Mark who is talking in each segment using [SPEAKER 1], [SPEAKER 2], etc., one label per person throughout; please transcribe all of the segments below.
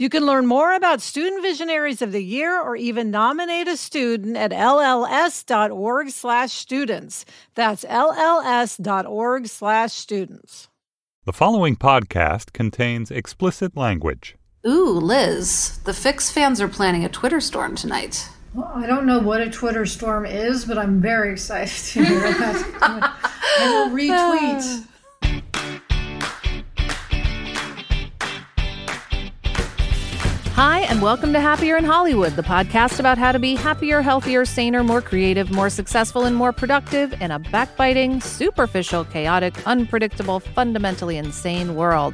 [SPEAKER 1] You can learn more about Student Visionaries of the Year or even nominate a student at lls.org slash students. That's lls.org slash students.
[SPEAKER 2] The following podcast contains explicit language.
[SPEAKER 3] Ooh, Liz, the Fix fans are planning a Twitter storm tonight.
[SPEAKER 4] Well, I don't know what a Twitter storm is, but I'm very excited to hear that. I will retweet.
[SPEAKER 5] Hi, and welcome to Happier in Hollywood, the podcast about how to be happier, healthier, saner, more creative, more successful, and more productive in a backbiting, superficial, chaotic, unpredictable, fundamentally insane world.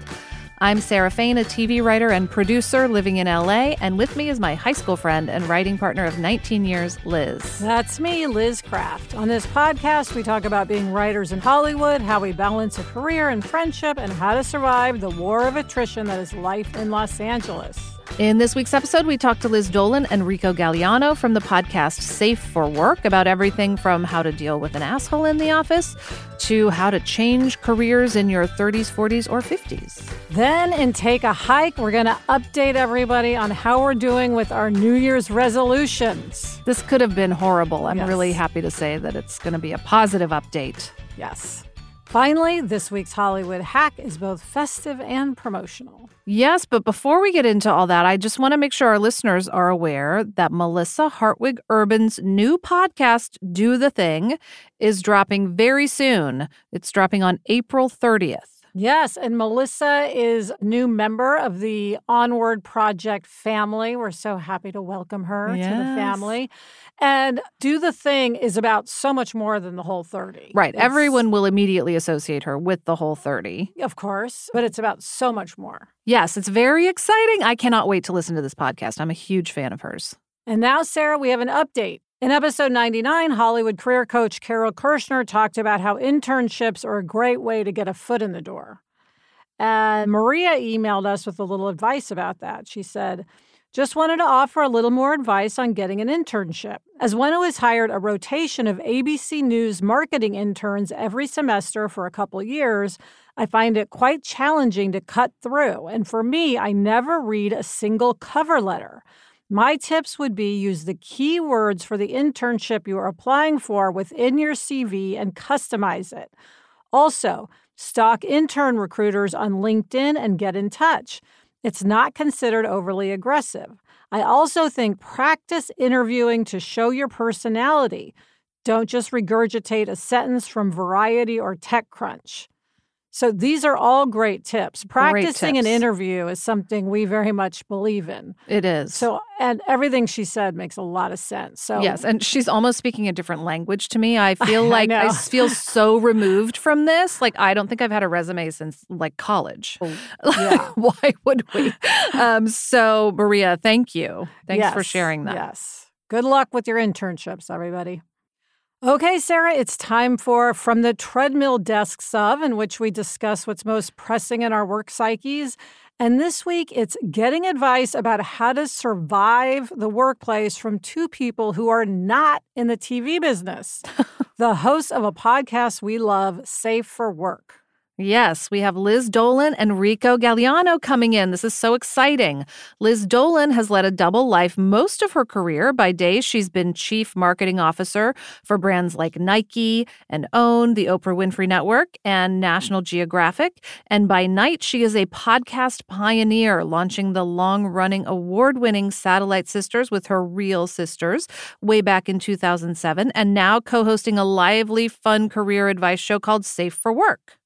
[SPEAKER 5] I'm Sarah Fain, a TV writer and producer living in LA, and with me is my high school friend and writing partner of 19 years, Liz.
[SPEAKER 1] That's me, Liz Craft. On this podcast, we talk about being writers in Hollywood, how we balance a career and friendship, and how to survive the war of attrition that is life in Los Angeles.
[SPEAKER 5] In this week's episode, we talked to Liz Dolan and Rico Galliano from the podcast Safe for Work about everything from how to deal with an asshole in the office to how to change careers in your 30s, 40s, or 50s.
[SPEAKER 1] Then, in Take a Hike, we're going to update everybody on how we're doing with our New Year's resolutions.
[SPEAKER 5] This could have been horrible. I'm
[SPEAKER 1] Yes.
[SPEAKER 5] really happy to say that it's going to be a positive update.
[SPEAKER 1] Yes. Finally, this week's Hollywood hack is both festive and promotional.
[SPEAKER 5] Yes, but before we get into all that, I just want to make sure our listeners are aware that Melissa Hartwig Urban's new podcast, Do the Thing, is dropping very soon. It's dropping on April 30th.
[SPEAKER 1] Yes, and Melissa is a new member of the Onward Project family. We're so happy to welcome her to the family. And Do the Thing is about so much more than the Whole30.
[SPEAKER 5] Right.
[SPEAKER 1] It's-
[SPEAKER 5] Everyone will immediately associate her with the Whole30.
[SPEAKER 1] Of course, but it's about so much more.
[SPEAKER 5] Yes, it's very exciting. I cannot wait to listen to this podcast. I'm a huge fan of hers.
[SPEAKER 1] And now, Sarah, we have an update. In episode 99, Hollywood career coach Carol Kirschner talked about how internships are a great way to get a foot in the door. And Maria emailed us with a little advice about that. She said, just wanted to offer a little more advice on getting an internship. As one who has hired a rotation of ABC News marketing interns every semester for a couple years, I find it quite challenging to cut through. And for me, I never read a single cover letter. My tips would be use the keywords for the internship you are applying for within your CV and customize it. Also, stalk intern recruiters on LinkedIn and get in touch. It's not considered overly aggressive. I also think practice interviewing to show your personality. Don't just regurgitate a sentence from Variety or TechCrunch. So these are all great tips. Practicing an
[SPEAKER 5] tips.
[SPEAKER 1] interview is something we very much believe in.
[SPEAKER 5] It is.
[SPEAKER 1] So, and everything she said makes a lot of sense. So,
[SPEAKER 5] Yes, and she's almost speaking a different language to me. I feel like I, s- feel so removed from this. Like I don't think I've had a resume since like college.
[SPEAKER 1] Oh, yeah.
[SPEAKER 5] Why would we? Um, so Maria, thank you. Thanks for sharing that.
[SPEAKER 1] Yes. Good luck with your internships, everybody. Okay, Sarah, it's time for From the Treadmill Desks of, in which we discuss what's most pressing in our work psyches. And this week, it's getting advice about how to survive the workplace from two people who are not in the TV business. the hosts of a podcast we love, Safe for Work.
[SPEAKER 5] Yes, we have Liz Dolan and Rico Galliano coming in. This is so exciting. Liz Dolan has led a double life most of her career. By day, she's been chief marketing officer for brands like Nike and OWN, the Oprah Winfrey Network, and National Geographic. And by night, she is a podcast pioneer, launching the long running award winning Satellite Sisters with her real sisters way back in 2007, and now co hosting a lively, fun career advice show called Safe for Work.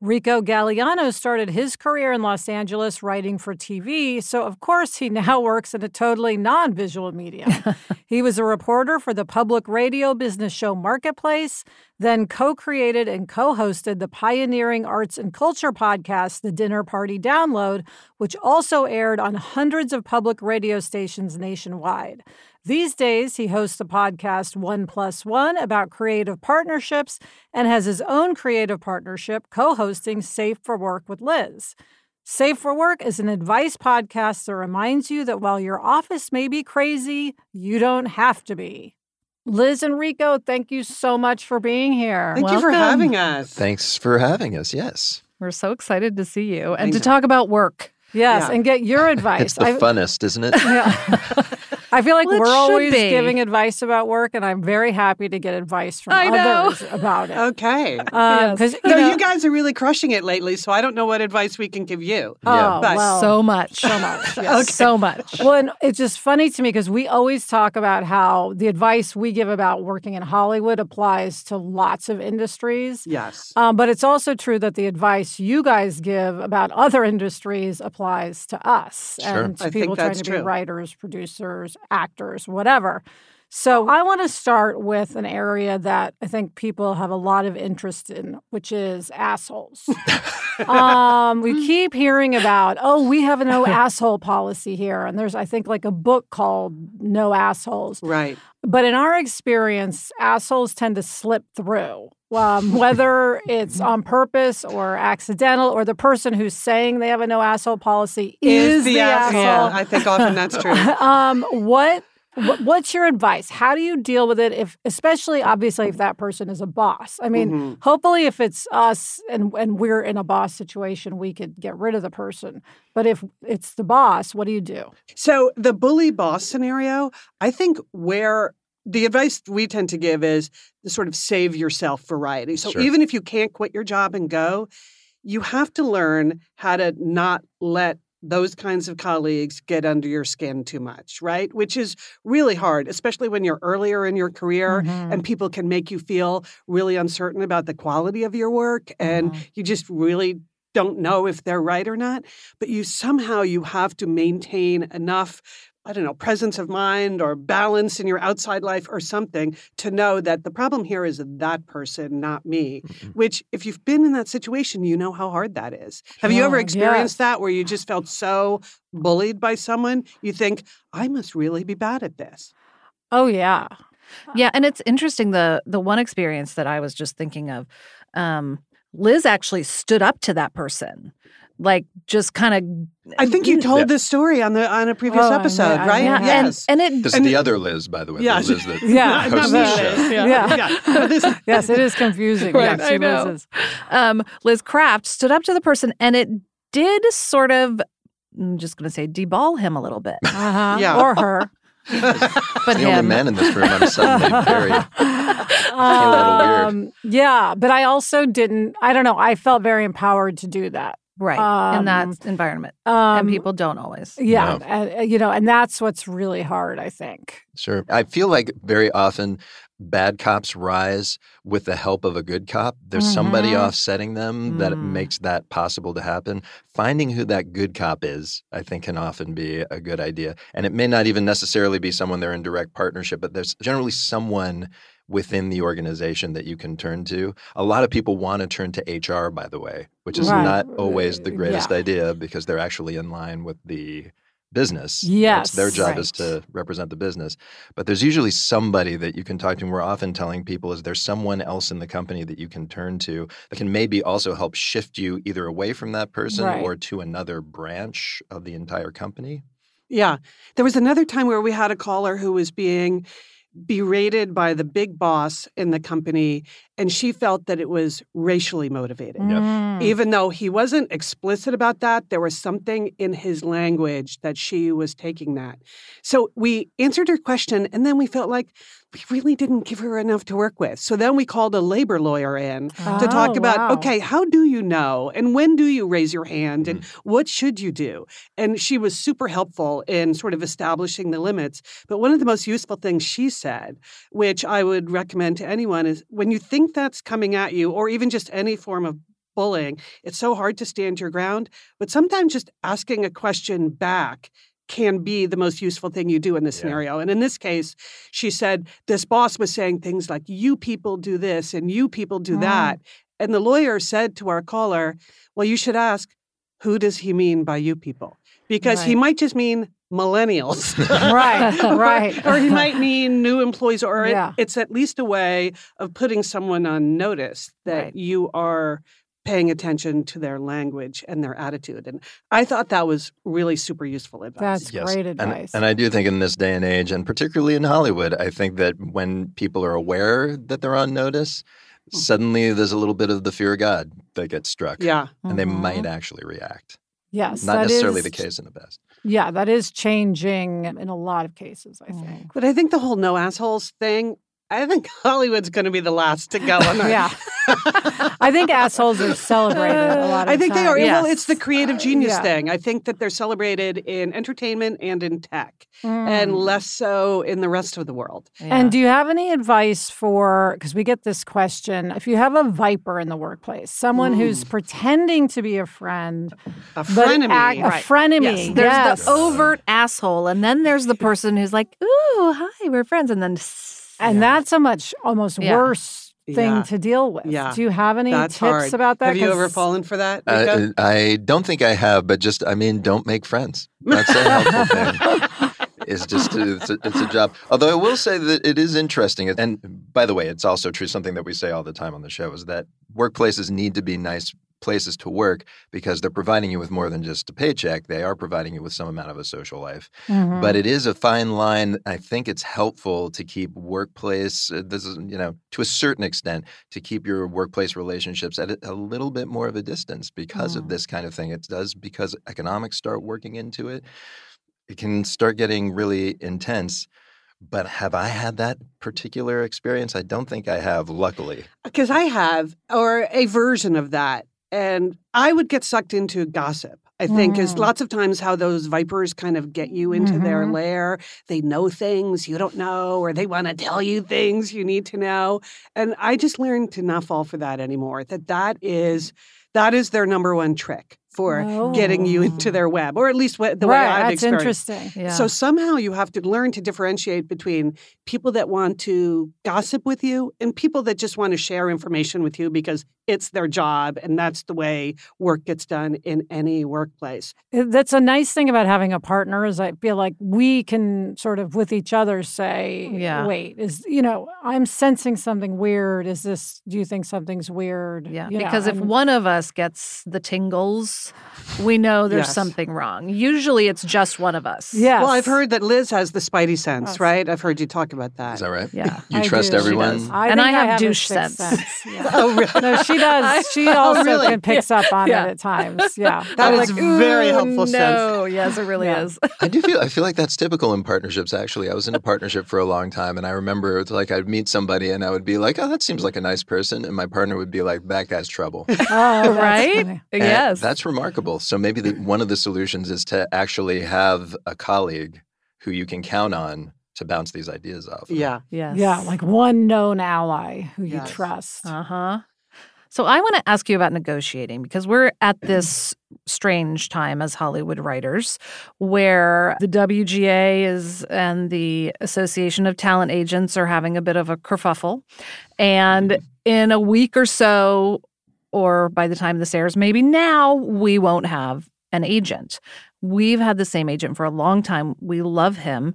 [SPEAKER 1] Rico Galliano started his career in Los Angeles writing for TV, so of course he now works in a totally non visual medium. he was a reporter for the public radio business show Marketplace, then co created and co hosted the pioneering arts and culture podcast, The Dinner Party Download, which also aired on hundreds of public radio stations nationwide. These days, he hosts the podcast One Plus One about creative partnerships and has his own creative partnership co hosting Safe for Work with Liz. Safe for Work is an advice podcast that reminds you that while your office may be crazy, you don't have to be. Liz and Rico, thank you so much for being here.
[SPEAKER 6] Thank you for having us.
[SPEAKER 7] Thanks for having us. Yes.
[SPEAKER 5] We're so excited to see you and
[SPEAKER 6] I
[SPEAKER 5] to talk about work.
[SPEAKER 1] Yes,
[SPEAKER 6] Yeah.
[SPEAKER 1] and get your advice.
[SPEAKER 7] It's the
[SPEAKER 1] I-
[SPEAKER 7] funnest, isn't it?
[SPEAKER 1] Yeah. I feel like
[SPEAKER 5] Well,
[SPEAKER 1] we're always
[SPEAKER 5] be.
[SPEAKER 1] giving advice about work, and I'm very happy to get advice from
[SPEAKER 5] I know.
[SPEAKER 1] others about it.
[SPEAKER 6] Okay.
[SPEAKER 1] Because
[SPEAKER 6] no, you guys are really crushing it lately, so I don't know what advice we can give you.
[SPEAKER 7] Yeah.
[SPEAKER 1] oh,
[SPEAKER 6] But-
[SPEAKER 1] well,
[SPEAKER 5] so much.
[SPEAKER 1] so much. Yes.
[SPEAKER 5] So much.
[SPEAKER 1] Well, and it's just funny to me because we always talk about how the advice we give about working in Hollywood applies to lots of industries.
[SPEAKER 6] Yes.
[SPEAKER 1] Um, but it's also true that the advice you guys give about other industries applies to us
[SPEAKER 7] Sure.
[SPEAKER 1] and to
[SPEAKER 6] I
[SPEAKER 1] people trying
[SPEAKER 6] that's
[SPEAKER 1] to be writers, producers, actors, whatever. So I want to start with an area that I think people have a lot of interest in, which is assholes. um, we keep hearing about, oh, we have a no asshole policy here, and there's I think like a book called No Assholes.
[SPEAKER 6] Right.
[SPEAKER 1] But in our experience, assholes tend to slip through, um, whether it's on purpose or accidental, or the person who's saying they have a no asshole policy is, the, asshole.
[SPEAKER 6] Yeah, I think often that's true.
[SPEAKER 1] um, what, what what's your advice? How do you deal with it? If, especially, obviously, if that person is a boss. I mean,
[SPEAKER 6] Mhm.
[SPEAKER 1] hopefully, if it's us and and we're in a boss situation, we could get rid of the person. But if it's the boss, what do you do?
[SPEAKER 6] So the bully boss scenario, I think where the advice we tend to give is the sort of save yourself variety. So
[SPEAKER 7] Sure.
[SPEAKER 6] even if you can't quit your job and go, you have to learn how to not let those kinds of colleagues get under your skin too much, right? Which is really hard, especially when you're earlier in your career
[SPEAKER 1] Mhm.
[SPEAKER 6] and people can make you feel really uncertain about the quality of your work and
[SPEAKER 1] Mhm.
[SPEAKER 6] you just really don't know if they're right or not but you somehow you have to maintain enough i don't know presence of mind or balance in your outside life or something to know that the problem here is that person not me
[SPEAKER 7] Mhm.
[SPEAKER 6] which if you've been in that situation you know how hard that is have you ever experienced
[SPEAKER 1] yes.
[SPEAKER 6] that where you just felt so bullied by someone you think i must really be bad at this
[SPEAKER 1] Oh yeah,
[SPEAKER 5] Yeah, and it's interesting the the one experience that I was just thinking of. Um, Liz actually stood up to that person, like just kind of.
[SPEAKER 6] i think you
[SPEAKER 7] Yeah.
[SPEAKER 6] told this story on the on a previous
[SPEAKER 1] Oh,
[SPEAKER 6] episode
[SPEAKER 1] I
[SPEAKER 6] right.
[SPEAKER 5] Yeah,
[SPEAKER 6] yes
[SPEAKER 5] and, and it
[SPEAKER 7] This
[SPEAKER 6] And-
[SPEAKER 7] is the other Liz, by the way.
[SPEAKER 6] Yes.
[SPEAKER 7] The Liz that
[SPEAKER 1] Yeah.
[SPEAKER 6] not, not
[SPEAKER 7] hosts
[SPEAKER 6] me,
[SPEAKER 7] the show.
[SPEAKER 6] Yeah.
[SPEAKER 1] Yeah.
[SPEAKER 6] yeah. This-
[SPEAKER 1] yes, it is confusing.
[SPEAKER 5] Right,
[SPEAKER 1] yes,
[SPEAKER 5] I know.
[SPEAKER 1] loses.
[SPEAKER 5] um, Liz Craft stood up to the person, and it did sort of. I'm just going to say deball him a little bit,
[SPEAKER 1] Uh-huh.
[SPEAKER 6] Yeah.
[SPEAKER 1] Or her.
[SPEAKER 5] but
[SPEAKER 7] the only man in this room. I'm suddenly very. a little weird.
[SPEAKER 1] Um, yeah, but I also didn't. I don't know. I felt very empowered to do that.
[SPEAKER 5] Right in that
[SPEAKER 1] Um,
[SPEAKER 5] environment,
[SPEAKER 1] Um,
[SPEAKER 5] and people don't always.
[SPEAKER 1] Yeah,
[SPEAKER 7] No.
[SPEAKER 1] and, uh, you know, and that's what's really hard. I think.
[SPEAKER 7] Sure. I feel like very often bad cops rise with the help of a good cop. There's somebody
[SPEAKER 1] Mhm.
[SPEAKER 7] offsetting them that
[SPEAKER 5] Mm.
[SPEAKER 7] makes that possible to happen. Finding who that good cop is, I think, can often be a good idea. And it may not even necessarily be someone they're in direct partnership, but there's generally someone within the organization that you can turn to. A lot of people want to turn to HR, by the way, which is
[SPEAKER 1] Right.
[SPEAKER 7] not always the greatest
[SPEAKER 1] yeah.
[SPEAKER 7] idea because they're actually in line with the business.
[SPEAKER 1] Yes,
[SPEAKER 7] It's their job is to represent the business. But there's usually somebody that you can talk to. And we're often telling people is there's someone else in the company that you can turn to that can maybe also help shift you either away from that person
[SPEAKER 1] Right.
[SPEAKER 7] or to another branch of the entire company.
[SPEAKER 6] Yeah. There was another time where we had a caller who was being berated by the big boss in the company and she felt that it was racially motivated.
[SPEAKER 1] Mm.
[SPEAKER 6] Even though he wasn't explicit about that, there was something in his language that she was taking that. So we answered her question, and then we felt like we really didn't give her enough to work with. So then we called a labor lawyer in to talk
[SPEAKER 1] Oh,
[SPEAKER 6] about
[SPEAKER 1] wow.
[SPEAKER 6] okay, how do you know? And when do you raise your hand? And what should you do? And she was super helpful in sort of establishing the limits. But one of the most useful things she said, which I would recommend to anyone, is when you think that's coming at you, or even just any form of bullying, it's so hard to stand your ground. But sometimes just asking a question back can be the most useful thing you do in this
[SPEAKER 7] Yeah.
[SPEAKER 6] scenario. And in this case, she said this boss was saying things like, you people do this and you people do
[SPEAKER 1] Mm.
[SPEAKER 6] that. And the lawyer said to our caller, well, you should ask, who does he mean by you people? Because he might just mean millennials.
[SPEAKER 1] Right, right.
[SPEAKER 6] Or he might mean new employees, or it- it's at least a way of putting someone on notice that
[SPEAKER 1] Right.
[SPEAKER 6] you are paying attention to their language and their attitude. And I thought that was really super useful advice.
[SPEAKER 1] That's
[SPEAKER 7] Yes.
[SPEAKER 1] great advice.
[SPEAKER 7] And, I do think in this day and age, and particularly in Hollywood, I think that when people are aware that they're on notice, suddenly there's a little bit of the fear of God that gets struck.
[SPEAKER 6] yeah.
[SPEAKER 7] And they
[SPEAKER 1] Mhm.
[SPEAKER 7] might actually react.
[SPEAKER 1] yes,
[SPEAKER 7] Not
[SPEAKER 1] that
[SPEAKER 7] necessarily
[SPEAKER 1] is-
[SPEAKER 7] the case in the best.
[SPEAKER 1] Yeah, that is changing in a lot of cases, I mm-hmm. think.
[SPEAKER 6] But I think the whole no assholes thing, I think Hollywood's going to be the last to go on that.
[SPEAKER 1] Yeah. I think assholes are celebrated a lot of
[SPEAKER 6] I think they are.
[SPEAKER 1] times.
[SPEAKER 6] Well, it's the creative genius
[SPEAKER 1] yeah.
[SPEAKER 6] thing. I think that they're celebrated in entertainment and in tech, and
[SPEAKER 1] Mm.
[SPEAKER 6] less so in the rest of the world.
[SPEAKER 1] And do you have any advice for, because we get this question, if you have a viper in the workplace, someone who's pretending to be a friend,
[SPEAKER 6] A
[SPEAKER 1] but
[SPEAKER 6] frenemy.
[SPEAKER 1] act- a
[SPEAKER 3] Right.
[SPEAKER 1] frenemy.
[SPEAKER 3] There's
[SPEAKER 1] yes.
[SPEAKER 3] the overt asshole, and then there's the person who's like, "Ooh, hi, we're friends," and then
[SPEAKER 1] And that's a much almost
[SPEAKER 3] Yeah.
[SPEAKER 1] worse thing
[SPEAKER 6] Yeah.
[SPEAKER 1] to deal with.
[SPEAKER 6] Yeah.
[SPEAKER 1] Do you have any
[SPEAKER 6] That's
[SPEAKER 1] tips
[SPEAKER 6] hard.
[SPEAKER 1] about that?
[SPEAKER 6] Have you ever fallen for that?
[SPEAKER 7] Uh, I don't think I have, but just, I mean, don't make friends. That's a helpful thing. It's just, it's a, it's a job. Although I will say that it is interesting. And by the way, it's also true, something that we say all the time on the show is that workplaces need to be nice places to work because they're providing you with more than just a paycheck. They are providing you with some amount of a social life.
[SPEAKER 1] Mhm.
[SPEAKER 7] But it is a fine line. I think it's helpful to keep workplace, uh, this is, you know, to a certain extent, to keep your workplace relationships at a, a little bit more of a distance because of
[SPEAKER 1] Mm.
[SPEAKER 7] this kind of thing. It does because economics start working into it. It can start getting really intense. But have I had that particular experience? I don't think I have, luckily.
[SPEAKER 6] Because I have, or a version of that. And I would get sucked into gossip. I think is
[SPEAKER 1] Mm.
[SPEAKER 6] lots of times how those vipers kind of get you into their
[SPEAKER 1] Mhm.
[SPEAKER 6] lair. They know things you don't know, or they want to tell you things you need to know. And I just learned to not fall for that anymore. That that is that is their number one trick for getting you into
[SPEAKER 1] Oh.
[SPEAKER 6] their web, or at least what, the way
[SPEAKER 1] right,
[SPEAKER 6] I've
[SPEAKER 1] that's
[SPEAKER 6] experienced.
[SPEAKER 1] interesting.
[SPEAKER 3] Yeah.
[SPEAKER 6] So somehow you have to learn to differentiate between people that want to gossip with you and people that just want to share information with you because it's their job and that's the way work gets done in any workplace.
[SPEAKER 1] Uh, That's a nice thing about having a partner is I feel like we can sort of with each other say,
[SPEAKER 3] Yeah.
[SPEAKER 1] wait, is you know, I'm sensing something weird. Is this do you think something's weird?
[SPEAKER 3] Yeah,
[SPEAKER 1] You know,
[SPEAKER 3] because if
[SPEAKER 1] and-
[SPEAKER 3] one of us gets the tingles, we know there's
[SPEAKER 6] Yes.
[SPEAKER 3] something wrong. Usually it's just one of us.
[SPEAKER 1] Yeah.
[SPEAKER 6] Well, I've heard that Liz has the spidey sense,
[SPEAKER 1] Yes.
[SPEAKER 6] right? I've heard you talk about that.
[SPEAKER 7] Is that right?
[SPEAKER 3] Yeah.
[SPEAKER 7] You
[SPEAKER 1] I
[SPEAKER 7] trust
[SPEAKER 1] do.
[SPEAKER 7] Everyone?
[SPEAKER 1] I
[SPEAKER 3] And
[SPEAKER 1] think
[SPEAKER 3] I have douche
[SPEAKER 1] sixth
[SPEAKER 3] sense.
[SPEAKER 1] Yeah.
[SPEAKER 6] Oh, really?
[SPEAKER 1] No, she does. She also oh,
[SPEAKER 6] really?
[SPEAKER 1] can picks up on
[SPEAKER 3] Yeah.
[SPEAKER 1] it at times. Yeah.
[SPEAKER 6] That
[SPEAKER 3] I'm
[SPEAKER 6] is
[SPEAKER 3] like,
[SPEAKER 6] very
[SPEAKER 3] "Ooh,
[SPEAKER 6] helpful sense.
[SPEAKER 3] No, yes, it really
[SPEAKER 1] Yeah.
[SPEAKER 3] is.
[SPEAKER 7] I do feel I feel like that's typical in partnerships actually. I was in a partnership for a long time and I remember it's like I'd meet somebody and I would be like, "Oh, that seems like a nice person." And my partner would be like, "That guy's trouble."
[SPEAKER 1] Oh,
[SPEAKER 3] right?
[SPEAKER 7] And
[SPEAKER 3] yes.
[SPEAKER 7] That's remarkable. So maybe the, one of the solutions is to actually have a colleague who you can count on to bounce these ideas off. of.
[SPEAKER 6] Yeah.
[SPEAKER 3] yes.
[SPEAKER 1] Yeah, like one known ally who you trust.
[SPEAKER 3] Uh huh. So I want to ask you about negotiating because we're at this strange time as Hollywood writers where the WGA is and the Association of Talent Agents are having a bit of a kerfuffle. And in a week or so, or by the time this airs, maybe now, we won't have an agent. We've had the same agent for a long time. We love him.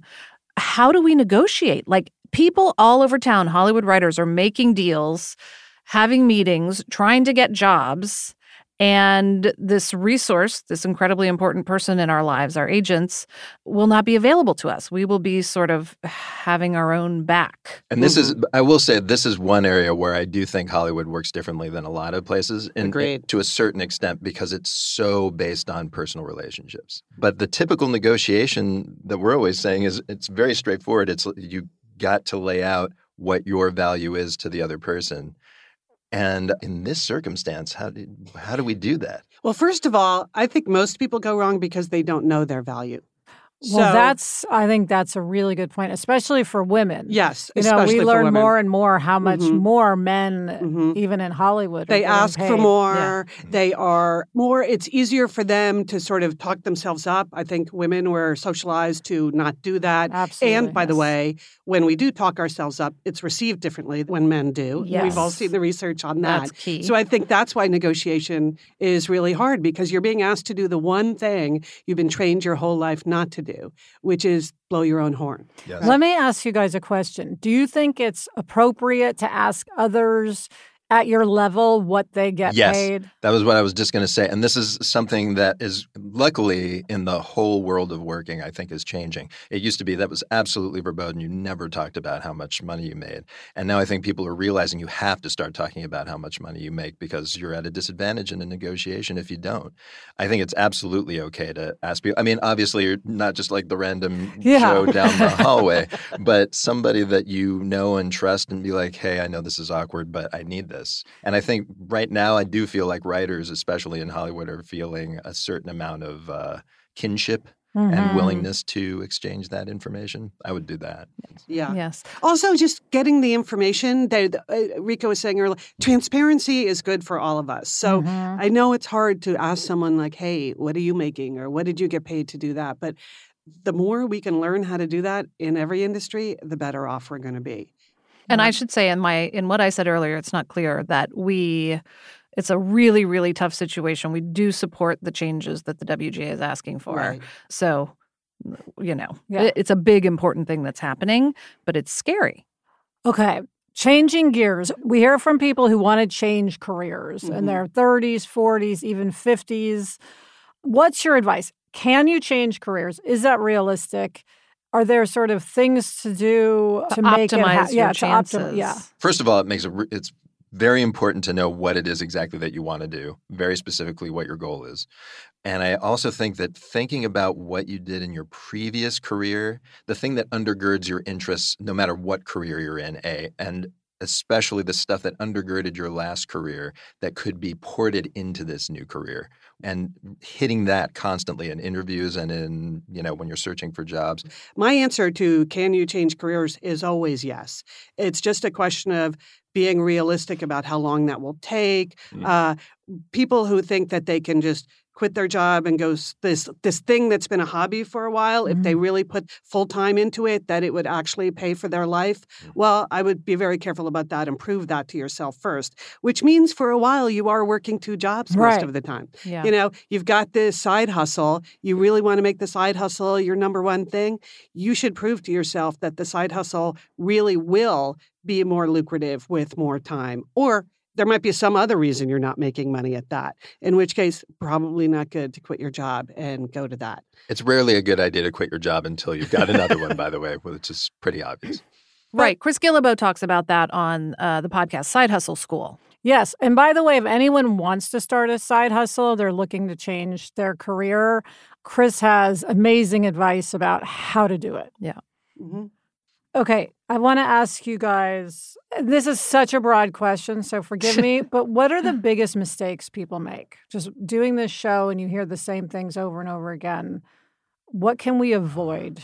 [SPEAKER 3] How do we negotiate? Like people all over town, Hollywood writers are making deals, having meetings, trying to get jobs.
[SPEAKER 5] And this resource, this incredibly important person in our lives, our agents, will not be available to us. We will be sort of having our own back.
[SPEAKER 7] And this is, mm-hmm. I will say, this is one area where I do think Hollywood works differently than a lot of places, in, eh,
[SPEAKER 6] Agreed.
[SPEAKER 7] to a certain extent, because it's so based on personal relationships. But the typical negotiation that we're always saying is it's very straightforward. It's you got to lay out what your value is to the other person. And in this circumstance, how do how do we do that?
[SPEAKER 6] Well, first of all, I think most people go wrong because they don't know their value.
[SPEAKER 1] Well,
[SPEAKER 6] So-
[SPEAKER 1] that's I think that's a really good point, especially for women.
[SPEAKER 6] Yes,
[SPEAKER 1] You know, we
[SPEAKER 6] for
[SPEAKER 1] learn more and more how much
[SPEAKER 6] Mhm.
[SPEAKER 1] more men,
[SPEAKER 6] Mhm.
[SPEAKER 1] even in Hollywood,
[SPEAKER 6] They ask for
[SPEAKER 1] paid.
[SPEAKER 6] more. They are more, it's easier for them to sort of talk themselves up. I think women were socialized to not do that.
[SPEAKER 1] Absolutely.
[SPEAKER 6] and by the way, when we do talk ourselves up, it's received differently when men do. Yes. We've all seen the research on that.
[SPEAKER 5] That's key.
[SPEAKER 6] So I think that's why negotiation is really hard because you're being asked to do the one thing you've been trained your whole life not to do, which is blow your own horn.
[SPEAKER 7] Yes.
[SPEAKER 1] Let me ask you guys a question. Do you think it's appropriate to ask others at your level what they get
[SPEAKER 7] Yes.
[SPEAKER 1] paid?
[SPEAKER 7] That was what I was just going to say. And this is something that is luckily in the whole world of working, I think is changing. It used to be that was absolutely verboten. You never talked about how much money you made. And now I think people are realizing you have to start talking about how much money you make because you're at a disadvantage in a negotiation if you don't. I think it's absolutely okay to ask people. I mean, obviously, you're not just like the random
[SPEAKER 1] Yeah.
[SPEAKER 7] Joe down the hallway, but somebody that you know and trust and be like, hey, I know this is awkward, but I need this. And I think right now, I do feel like writers, especially in Hollywood, are feeling a certain amount of uh, kinship
[SPEAKER 1] Mhm.
[SPEAKER 7] and willingness to exchange that information. I would do that.
[SPEAKER 6] Yeah.
[SPEAKER 5] Yes.
[SPEAKER 6] Also, just getting the information that uh, Rico was saying earlier, transparency is good for all of us. So
[SPEAKER 1] Mhm.
[SPEAKER 6] I know it's hard to ask someone like, "Hey, what are you making?" or "What did you get paid to do that?" But the more we can learn how to do that in every industry, the better off we're going to be.
[SPEAKER 5] And I should say in my in what I said earlier, it's not clear that we it's a really, really tough situation. We do support the changes that the WGA is asking for.
[SPEAKER 6] Right.
[SPEAKER 5] So, you know,
[SPEAKER 1] Yeah.
[SPEAKER 5] it- it's a big, important thing that's happening, but it's scary.
[SPEAKER 1] Okay. Changing gears. We hear from people who want to change careers in
[SPEAKER 6] Mhm.
[SPEAKER 1] their 30s, 40s, even 50s. What's your advice? Can you change careers? Is that realistic? Are there sort of things to do to,
[SPEAKER 5] To
[SPEAKER 1] make it
[SPEAKER 5] optimize
[SPEAKER 1] ha-
[SPEAKER 5] your
[SPEAKER 1] yeah, to optimize?
[SPEAKER 5] chances.
[SPEAKER 1] Yeah.
[SPEAKER 7] First of all, it makes it re- it's very important to know what it is exactly that you want to do, very specifically what your goal is. And I also think that thinking about what you did in your previous career, the thing that undergirds your interests, no matter what career you're in, A, and especially the stuff that undergirded your last career that could be ported into this new career and hitting that constantly in interviews and in, you know, when you're searching for jobs.
[SPEAKER 6] My answer to can you change careers is always yes. It's just a question of being realistic about how long that will take.
[SPEAKER 7] Mm.
[SPEAKER 6] Uh, people who think that they can just quit their job and go this this thing that's been a hobby for a while if they mm-hmm. really put full time into it that it would actually pay for their life well i would be very careful about that and prove that to yourself first which means for a while you are working two jobs
[SPEAKER 1] Right.
[SPEAKER 6] most of the time
[SPEAKER 5] Yeah.
[SPEAKER 6] you know, you've got this side hustle. You really want to make the side hustle your number one thing. You should prove to yourself that the side hustle really will be more lucrative with more time. Or there might be some other reason you're not making money at that, in which case, probably not good to quit your job and go to that.
[SPEAKER 7] It's rarely a good idea to quit your job until you've got another one, by the way, which is pretty obvious.
[SPEAKER 5] Right. Chris Guillebeau talks about that on uh, the podcast Side Hustle School.
[SPEAKER 1] Yes. And by the way, if anyone wants to start a side hustle, they're looking to change their career, Chris has amazing advice about how to do it. Yeah.
[SPEAKER 6] Mhm.
[SPEAKER 1] Okay. I want to ask you guys this is such a broad question, so forgive me, but what are the biggest mistakes people make? Just doing this show and you hear the same things over and over again. What can we avoid?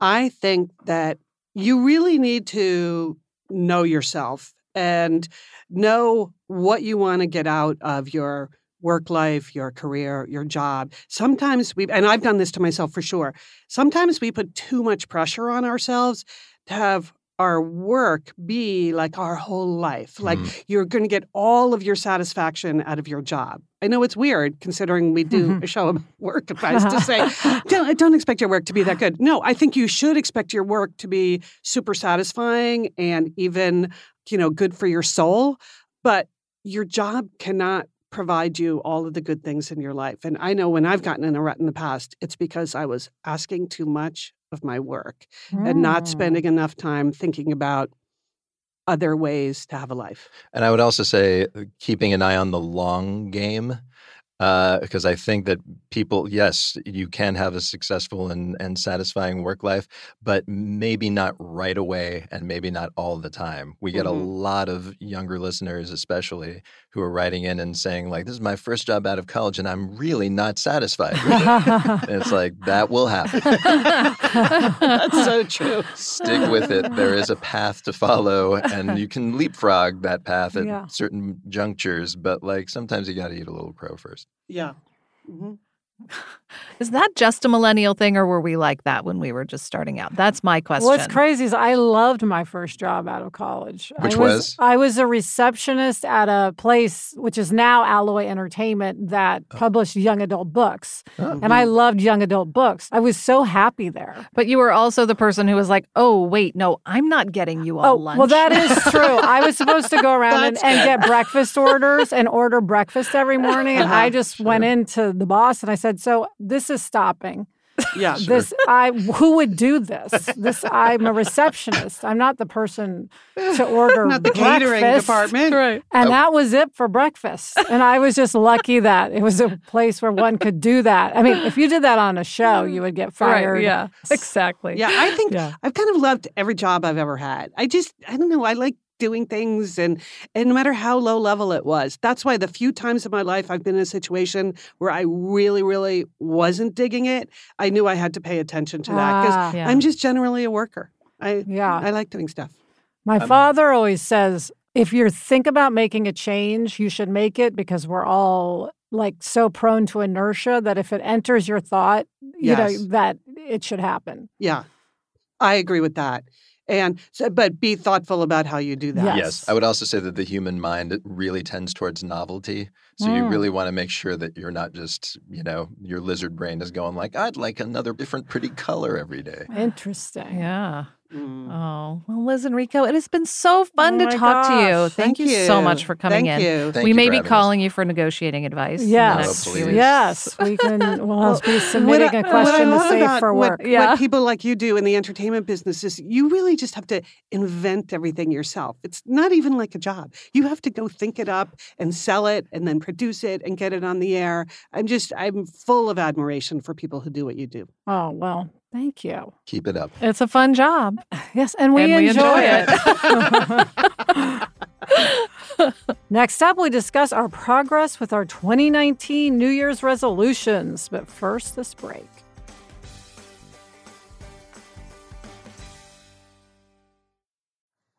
[SPEAKER 6] I think that you really need to know yourself and know what you want to get out of your work life, your career, your job. Sometimes we, and I've done this to myself for sure, sometimes we put too much pressure on ourselves have our work be like our whole life. Like mm-hmm. you're going to get all of your satisfaction out of your job. I know it's weird considering we do mm-hmm. a show about work advice to say, don't, don't expect your work to be that good. No, I think you should expect your work to be super satisfying and even, you know, good for your soul. But your job cannot provide you all of the good things in your life. And I know when I've gotten in a rut in the past, it's because I was asking too much of my work and not
[SPEAKER 1] Mm.
[SPEAKER 6] spending enough time thinking about other ways to have a life.
[SPEAKER 7] And I would also say uh, keeping an eye on the long game. Uh, because I think that people, yes, you can have a successful and, and satisfying work life, but maybe not right away and maybe not all the time. We get a
[SPEAKER 6] Mhm.
[SPEAKER 7] lot of younger listeners, especially, who are writing in and saying, like, this is my first job out of college and I'm really not satisfied with it. it's like, that will happen.
[SPEAKER 6] That's so true.
[SPEAKER 7] Stick with it. There is a path to follow, and you can leapfrog that path at
[SPEAKER 1] Yeah.
[SPEAKER 7] certain junctures. But like sometimes you got to eat a little crow first.
[SPEAKER 6] Yeah. hmm
[SPEAKER 5] Is that just a millennial thing, or were we like that when we were just starting out? That's my question.
[SPEAKER 1] What's crazy is I loved my first job out of college.
[SPEAKER 7] Which
[SPEAKER 1] I
[SPEAKER 7] was?
[SPEAKER 1] I was a receptionist at a place which is now Alloy Entertainment that
[SPEAKER 7] Oh.
[SPEAKER 1] published young adult books.
[SPEAKER 7] Oh.
[SPEAKER 1] And I loved young adult books. I was so happy there.
[SPEAKER 5] But you were also the person who was like, "Oh, wait, no, I'm not getting you all
[SPEAKER 1] Oh,
[SPEAKER 5] lunch."
[SPEAKER 1] well, that is true. I was supposed to go around and, and get breakfast orders and order breakfast every morning. And I
[SPEAKER 6] Uh-huh,
[SPEAKER 1] just went into the boss and I said, "So this is stopping.
[SPEAKER 6] Yeah.
[SPEAKER 1] This I who would do this? This I'm a receptionist. I'm not the person to order
[SPEAKER 6] Not the catering department.
[SPEAKER 5] right.
[SPEAKER 1] And
[SPEAKER 7] Oh.
[SPEAKER 1] that was it for breakfast. And I was just lucky that it was a place where one could do that. I mean, if you did that on a show, you would get fired.
[SPEAKER 5] Right. Yeah. Exactly.
[SPEAKER 6] Yeah, I think
[SPEAKER 1] Yeah.
[SPEAKER 6] I've kind of loved every job I've ever had. I just, I don't know, I like doing things and and no matter how low level it was. That's why the few times in my life I've been in a situation where I really, really wasn't digging it, I knew I had to pay attention to that because
[SPEAKER 1] Ah,
[SPEAKER 5] Yeah.
[SPEAKER 6] I'm just generally a worker. I
[SPEAKER 1] yeah.
[SPEAKER 6] I like doing stuff.
[SPEAKER 1] My
[SPEAKER 7] Um,
[SPEAKER 1] father always says if you think about making a change, you should make it because we're all like so prone to inertia that if it enters your thought, you know, that it should happen.
[SPEAKER 6] Yeah. I agree with that. And so, but be thoughtful about how you do that.
[SPEAKER 1] Yes.
[SPEAKER 7] Yes. I would also say that the human mind really tends towards novelty. So you
[SPEAKER 1] Mm.
[SPEAKER 7] really want to make sure that you're not just, you know, your lizard brain is going like, I'd like another different pretty color every day.
[SPEAKER 1] Interesting.
[SPEAKER 5] Yeah.
[SPEAKER 6] Mm.
[SPEAKER 5] Oh, well, Liz and Rico, it has been so fun
[SPEAKER 1] Oh
[SPEAKER 5] to
[SPEAKER 1] my
[SPEAKER 5] talk to you.
[SPEAKER 1] gosh.
[SPEAKER 5] Thank, you so much for coming
[SPEAKER 6] Thank
[SPEAKER 5] in.
[SPEAKER 6] you.
[SPEAKER 7] Thank
[SPEAKER 5] we
[SPEAKER 7] you
[SPEAKER 5] may be
[SPEAKER 7] having us.
[SPEAKER 5] calling you for negotiating advice. in the
[SPEAKER 1] Yes.
[SPEAKER 5] next few weeks.
[SPEAKER 1] Yes. We can we'll be submitting
[SPEAKER 6] I-
[SPEAKER 1] a question to
[SPEAKER 6] love
[SPEAKER 1] Safe
[SPEAKER 6] about
[SPEAKER 1] for
[SPEAKER 6] what-
[SPEAKER 1] Work.
[SPEAKER 6] What,
[SPEAKER 5] Yeah.
[SPEAKER 6] people like you do in the entertainment business is you really just have to invent everything yourself. It's not even like a job. You have to go think it up and sell it and then produce it and get it on the air. I'm just, I'm full of admiration for people who do what you do.
[SPEAKER 1] Oh, well, thank you.
[SPEAKER 7] Keep it up.
[SPEAKER 5] It's a fun job.
[SPEAKER 1] Yes, and we,
[SPEAKER 5] And we
[SPEAKER 1] enjoy,
[SPEAKER 5] enjoy
[SPEAKER 1] it. Next up, we discuss our progress with our 2019 New Year's resolutions. But first, this break.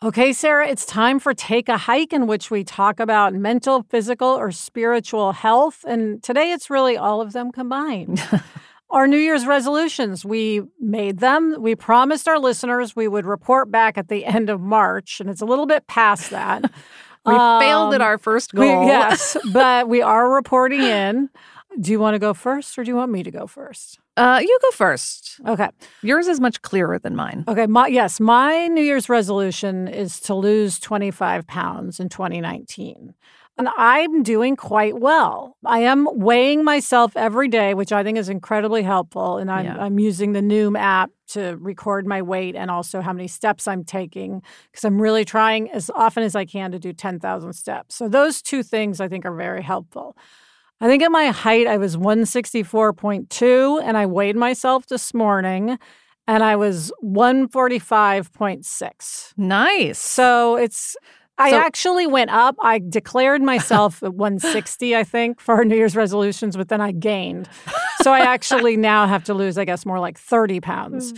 [SPEAKER 1] Okay, Sarah, it's time for Take a Hike, in which we talk about mental, physical, or spiritual health. And today it's really all of them combined. our New Year's resolutions, we made them. We promised our listeners we would report back at the end of March, and it's a little bit past that.
[SPEAKER 5] We failed at
[SPEAKER 1] Um,
[SPEAKER 5] our first
[SPEAKER 1] we-
[SPEAKER 5] goal.
[SPEAKER 1] yes, but we are reporting in. Do you want to go first or do you want me to go first?
[SPEAKER 5] Uh, you go first.
[SPEAKER 1] Okay.
[SPEAKER 5] Yours is much clearer than mine.
[SPEAKER 1] Okay, my yes, my New Year's resolution is to lose 25 pounds in 2019. And I'm doing quite well. I am weighing myself every day, which I think is incredibly helpful. And I'm,
[SPEAKER 5] Yeah.
[SPEAKER 1] I'm using the Noom app to record my weight and also how many steps I'm taking because I'm really trying as often as I can to do 10,000 steps. So those two things I think are very helpful. I think at my height, I was 164.2, and I weighed myself this morning, and I was 145.6.
[SPEAKER 5] Nice.
[SPEAKER 1] So it's, I
[SPEAKER 5] So-
[SPEAKER 1] actually went up. I declared myself at 160, I think, for New Year's resolutions, but then I gained. So I actually now have to lose, I guess, more like 30 pounds. Hmm.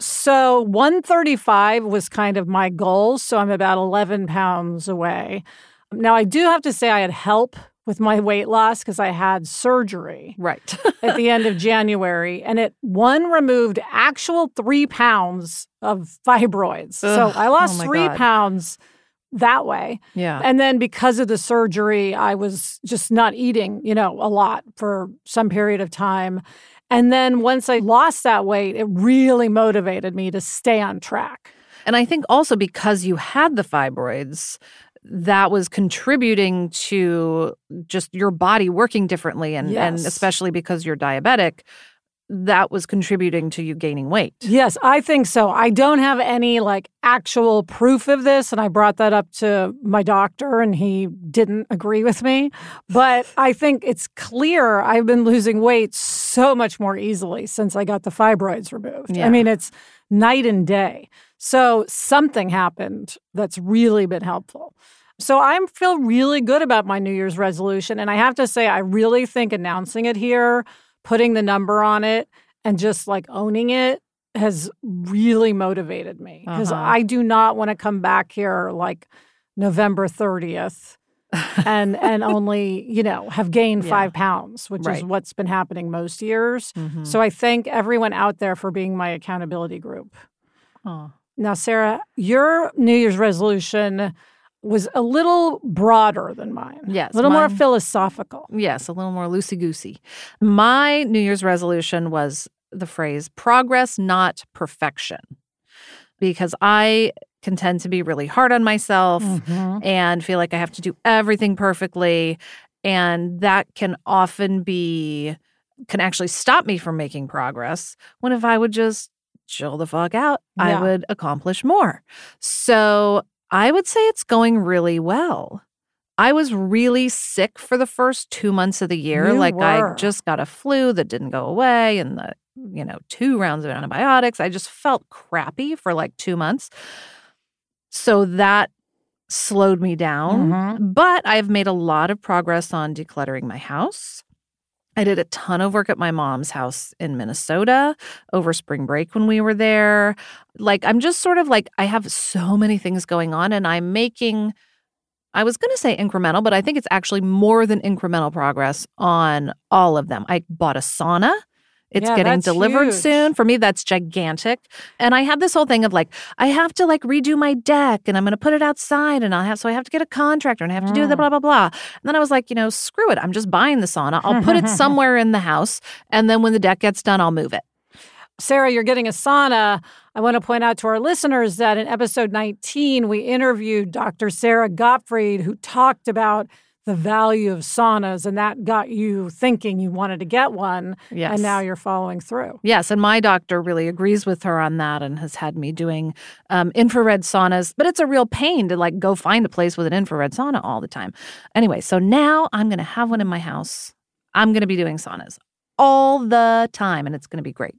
[SPEAKER 1] So 135 was kind of my goal. So I'm about 11 pounds away. Now, I do have to say I had help with my weight loss because I had surgery
[SPEAKER 5] right.
[SPEAKER 1] at the end of January, and it one removed actual three pounds of fibroids. so I lost
[SPEAKER 5] oh
[SPEAKER 1] three
[SPEAKER 5] God.
[SPEAKER 1] pounds that way.
[SPEAKER 5] yeah.
[SPEAKER 1] And then because of the surgery, I was just not eating, you know, a lot for some period of time. And then once I lost that weight, it really motivated me to stay on track.
[SPEAKER 5] And I think also because you had the fibroids, that was contributing to just your body working differently. And, and especially because you're diabetic, that was contributing to you gaining weight.
[SPEAKER 1] Yes, I think so. I don't have any like actual proof of this. And I brought that up to my doctor and he didn't agree with me. But I think it's clear I've been losing weight so much more easily since I got the fibroids removed.
[SPEAKER 5] Yeah.
[SPEAKER 1] I mean, it's night and day. So something happened that's really been helpful. So I feel really good about my New Year's resolution. And I have to say, I really think announcing it here, putting the number on it, and just like owning it has really motivated me because
[SPEAKER 5] Uh-huh.
[SPEAKER 1] I do not want to come back here like November 30th and and only, you know, have gained
[SPEAKER 5] Yeah.
[SPEAKER 1] 5 pounds, which is what's been happening most years.
[SPEAKER 5] Mhm.
[SPEAKER 1] So I thank everyone out there for being my accountability group.
[SPEAKER 5] Aw.
[SPEAKER 1] Now, Sarah, your New Year's resolution was a little broader than mine.
[SPEAKER 5] Yes,
[SPEAKER 1] A little more philosophical.
[SPEAKER 5] Yes, a little more loosey goosey. My New Year's resolution was the phrase progress, not perfection, because I can tend to be really hard on myself
[SPEAKER 1] Mhm.
[SPEAKER 5] and feel like I have to do everything perfectly. And that can often be, can actually stop me from making progress. When if I would just chill the fuck out, I would accomplish more. So I would say it's going really well. I was really sick for the first two months of the year.
[SPEAKER 1] You
[SPEAKER 5] like I just got a flu that didn't go away and the, you know, two rounds of antibiotics. I just felt crappy for like two months. So that slowed me down.
[SPEAKER 1] Mhm.
[SPEAKER 5] But I've made a lot of progress on decluttering my house. I did a ton of work at my mom's house in Minnesota over spring break when we were there. Like, I'm just sort of like, I have so many things going on, and I'm making, I was going to say incremental, but I think it's actually more than incremental progress on all of them. I bought a sauna. It's
[SPEAKER 1] Yeah,
[SPEAKER 5] getting delivered
[SPEAKER 1] huge.
[SPEAKER 5] soon. For me, that's gigantic. And I had this whole thing of like, I have to like redo my deck and I'm going to put it outside and I'll have, so I have to get a contractor and I have to do the
[SPEAKER 1] Mm.
[SPEAKER 5] blah, blah, blah. And then I was like, you know, screw it. I'm just buying the sauna. I'll put it somewhere in the house. And then when the deck gets done, I'll move it.
[SPEAKER 1] Sarah, you're getting a sauna. I want to point out to our listeners that in episode 19, we interviewed Dr. Sara Gottfried, who talked about the value of saunas, and that got you thinking you wanted to get one.
[SPEAKER 5] Yes.
[SPEAKER 1] And now you're following through.
[SPEAKER 5] Yes, and my doctor really agrees with her on that and has had me doing um, infrared saunas. But it's a real pain to like go find a place with an infrared sauna all the time. Anyway, so now I'm going to have one in my house. I'm going to be doing saunas all the time, and it's going to be great.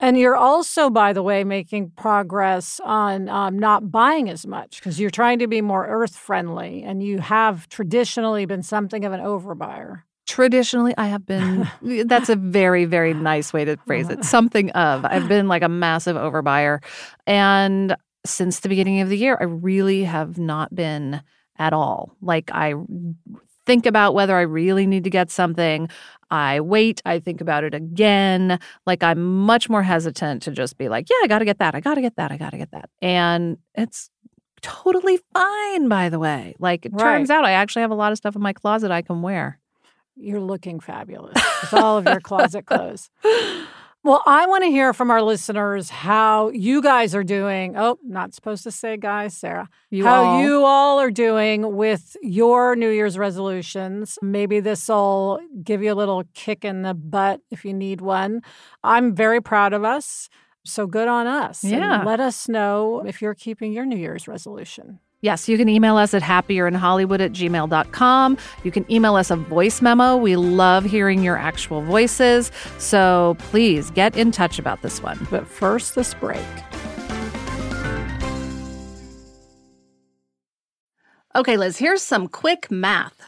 [SPEAKER 1] And you're also, by the way, making progress on um, not buying as much because you're trying to be more earth friendly, and you have traditionally been something of an overbuyer.
[SPEAKER 5] Traditionally, I have been, that's a very, very nice way to phrase it. Something of, I've been like a massive overbuyer. And since the beginning of the year, I really have not been at all. Like, I think about whether I really need to get something. I wait, I think about it again. Like, I'm much more hesitant to just be like, yeah, I got to get that. I got to get that. I got to get that. And it's totally fine, by the way. Like, it turns out I actually have a lot of stuff in my closet I can wear.
[SPEAKER 1] You're looking fabulous with all of your closet clothes. Well, I want to hear from our listeners how you guys are doing. Oh, not supposed to say guys, Sarah.
[SPEAKER 5] You
[SPEAKER 1] how
[SPEAKER 5] all.
[SPEAKER 1] you all are doing with your New Year's resolutions. Maybe this will give you a little kick in the butt if you need one. I'm very proud of us. So good on us. And
[SPEAKER 5] Yeah.
[SPEAKER 1] let us know if you're keeping your New Year's resolution.
[SPEAKER 5] Yes, you can email us at happierinhollywood at gmail.com. You can email us a voice memo. We love hearing your actual voices. So please get in touch about this one.
[SPEAKER 1] But first, this break.
[SPEAKER 3] Okay, Liz, here's some quick math.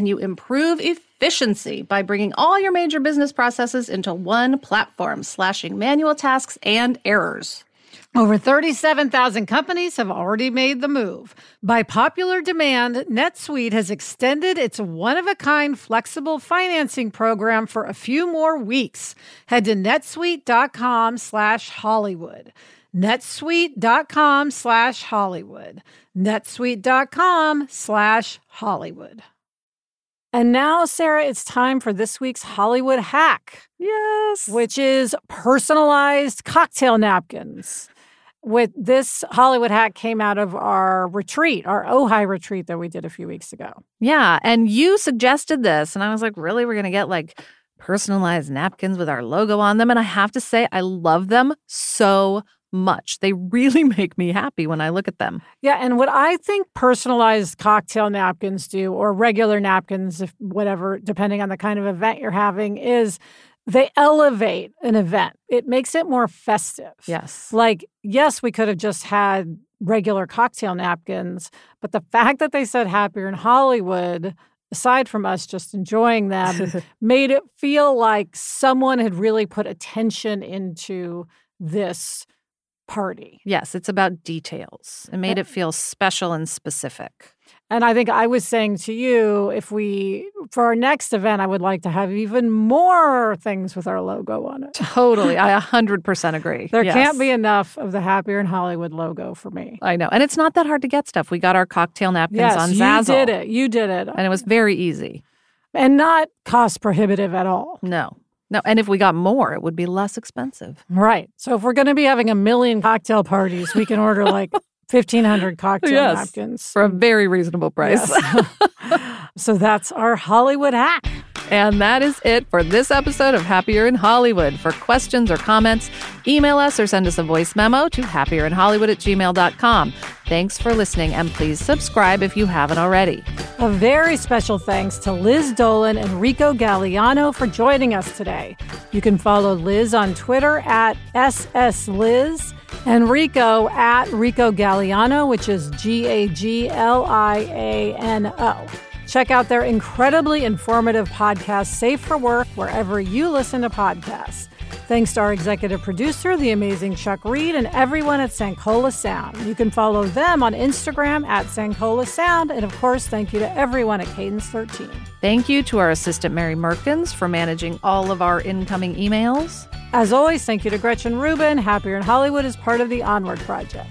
[SPEAKER 3] and you improve efficiency by bringing all your major business processes into one platform, slashing manual tasks and errors.
[SPEAKER 1] Over 37,000 companies have already made the move. By popular demand, NetSuite has extended its one of a kind flexible financing program for a few more weeks. Head to netsuite.com slash Hollywood. netsuite.com slash Hollywood. netsuite.com slash Hollywood. And now, Sarah, it's time for this week's Hollywood hack
[SPEAKER 5] Yes.
[SPEAKER 1] which is personalized cocktail napkins. With this Hollywood hack came out of our retreat, our Ojai retreat that we did a few weeks ago.
[SPEAKER 5] Yeah. And you suggested this. And I was like, really? We're going to get like personalized napkins with our logo on them. And I have to say, I love them so much. They really make me happy when I look at them.
[SPEAKER 1] Yeah, and what I think personalized cocktail napkins do, or regular napkins, if whatever, depending on the kind of event you're having, is they elevate an event. It makes it more festive.
[SPEAKER 5] Yes.
[SPEAKER 1] Like, yes, we could have just had regular cocktail napkins, but the fact that they said happier in Hollywood, aside from us just enjoying them, made it feel like someone had really put attention into this party.
[SPEAKER 5] Yes. It's about details. It made it feel special and specific.
[SPEAKER 1] And I think I was saying to you, if we, for our next event, I would like to have even more things with our logo on it.
[SPEAKER 5] Totally. I 100% agree.
[SPEAKER 1] There
[SPEAKER 5] Yes.
[SPEAKER 1] can't be enough of the Happier in Hollywood logo for me.
[SPEAKER 5] I know. And it's not that hard to get stuff. We got our cocktail napkins
[SPEAKER 1] Yes,
[SPEAKER 5] on
[SPEAKER 1] you
[SPEAKER 5] Zazzle.
[SPEAKER 1] did it. You did it.
[SPEAKER 5] And it was very easy.
[SPEAKER 1] And not cost prohibitive at all.
[SPEAKER 5] No. No. And if we got more, it would be less expensive.
[SPEAKER 1] Right. So if we're going to be having a million cocktail parties, we can order like 1,500 cocktail
[SPEAKER 5] Yes.
[SPEAKER 1] napkins.
[SPEAKER 5] For a very reasonable price.
[SPEAKER 1] Yes. so that's our Hollywood hack.
[SPEAKER 5] And that is it for this episode of Happier in Hollywood. For questions or comments, email us or send us a voice memo to happierinhollywood at gmail.com. Thanks for listening, and please subscribe if you haven't already.
[SPEAKER 1] A very special thanks to Liz Dolan and Rico Gagliano for joining us today. You can follow Liz on Twitter at SSLiz and Rico at Rico Gagliano, which is G A G L I A N O. Check out their incredibly informative podcast, Safe for Work, wherever you listen to podcasts. Thanks to our executive producer, the amazing Chuck Reed, and everyone at Sankola Sound. You can follow them on Instagram at Sankola Sound. And of course, thank you to everyone at Cadence 13.
[SPEAKER 5] Thank you to our assistant, Mary Merkins, for managing all of our incoming emails.
[SPEAKER 1] As always, thank you to Gretchen Rubin. Happier in Hollywood is part of the Onward Project.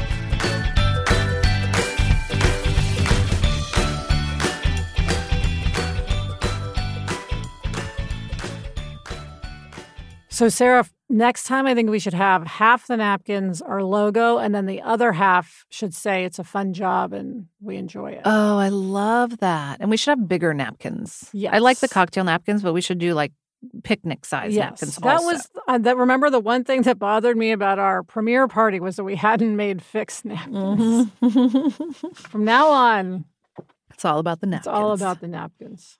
[SPEAKER 1] So, Sarah, next time I think we should have half the napkins our logo, and then the other half should say it's a fun job and we enjoy it.
[SPEAKER 5] Oh, I love that. And we should have bigger napkins. I like the cocktail napkins, but we should do like picnic size napkins.
[SPEAKER 1] that
[SPEAKER 5] also.
[SPEAKER 1] was uh, that. Remember the one thing that bothered me about our premiere party was that we hadn't made fixed napkins.
[SPEAKER 5] Mhm.
[SPEAKER 1] From now on,
[SPEAKER 5] it's all about the napkins.
[SPEAKER 1] it's all about the napkins.